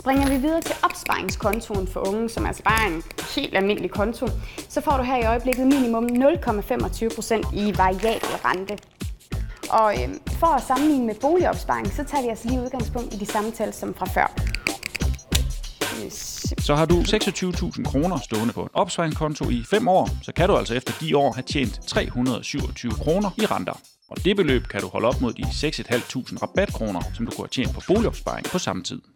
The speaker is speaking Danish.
Springer vi videre til opsparingskontoen for unge, som altså bare er en helt almindelig konto, så får du her i øjeblikket minimum 0,25% i variabel rente. Og øh, for at sammenligne med boligopsparing, så tager vi altså lige udgangspunkt i de samme tal som fra før. Øh, så har du 26.000 kroner stående på en opsparingskonto i 5 år, så kan du altså efter de år have tjent 327 kroner i renter. Og det beløb kan du holde op mod de 6.500 rabatkroner, som du kunne have tjent på boligopsparing på samme tid.